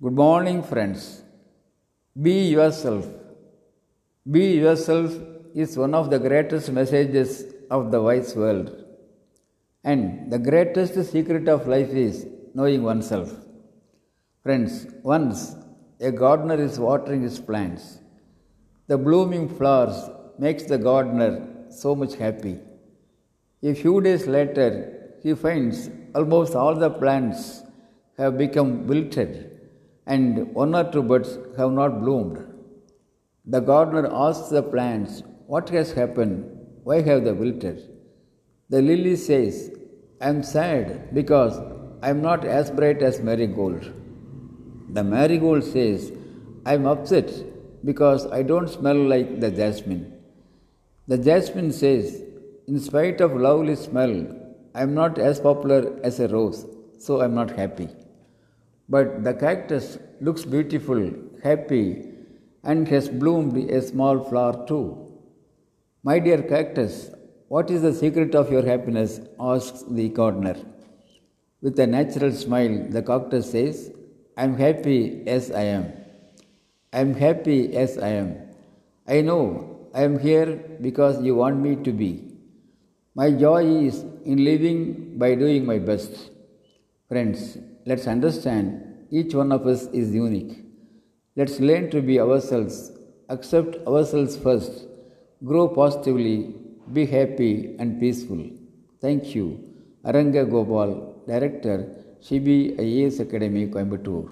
Good morning, friends. Be yourself. Be yourself is one of the greatest messages of the wise world. And the greatest secret of life is knowing oneself. Friends, once a gardener is watering his plants. The blooming flowers makes the gardener so much happy. A few days later, he finds almost all the plants have become wilted and one or two buds have not bloomed. The gardener asks the plants, What has happened? Why have they wilted? The lily says, I am sad because I am not as bright as marigold. The marigold says, I am upset because I don't smell like the jasmine. The jasmine says, In spite of lovely smell, I am not as popular as a rose, so I am not happy. But the cactus looks beautiful, happy, and has bloomed a small flower too. My dear cactus, what is the secret of your happiness? asks the gardener. With a natural smile, the cactus says, I am happy as I am. I am happy as I am. I know I am here because you want me to be. My joy is in living by doing my best. Friends, let's understand each one of us is unique. Let's learn to be ourselves, accept ourselves first, grow positively, be happy and peaceful. Thank you. Aranga Gopal, Director, Shibi IAS Academy, Coimbatore.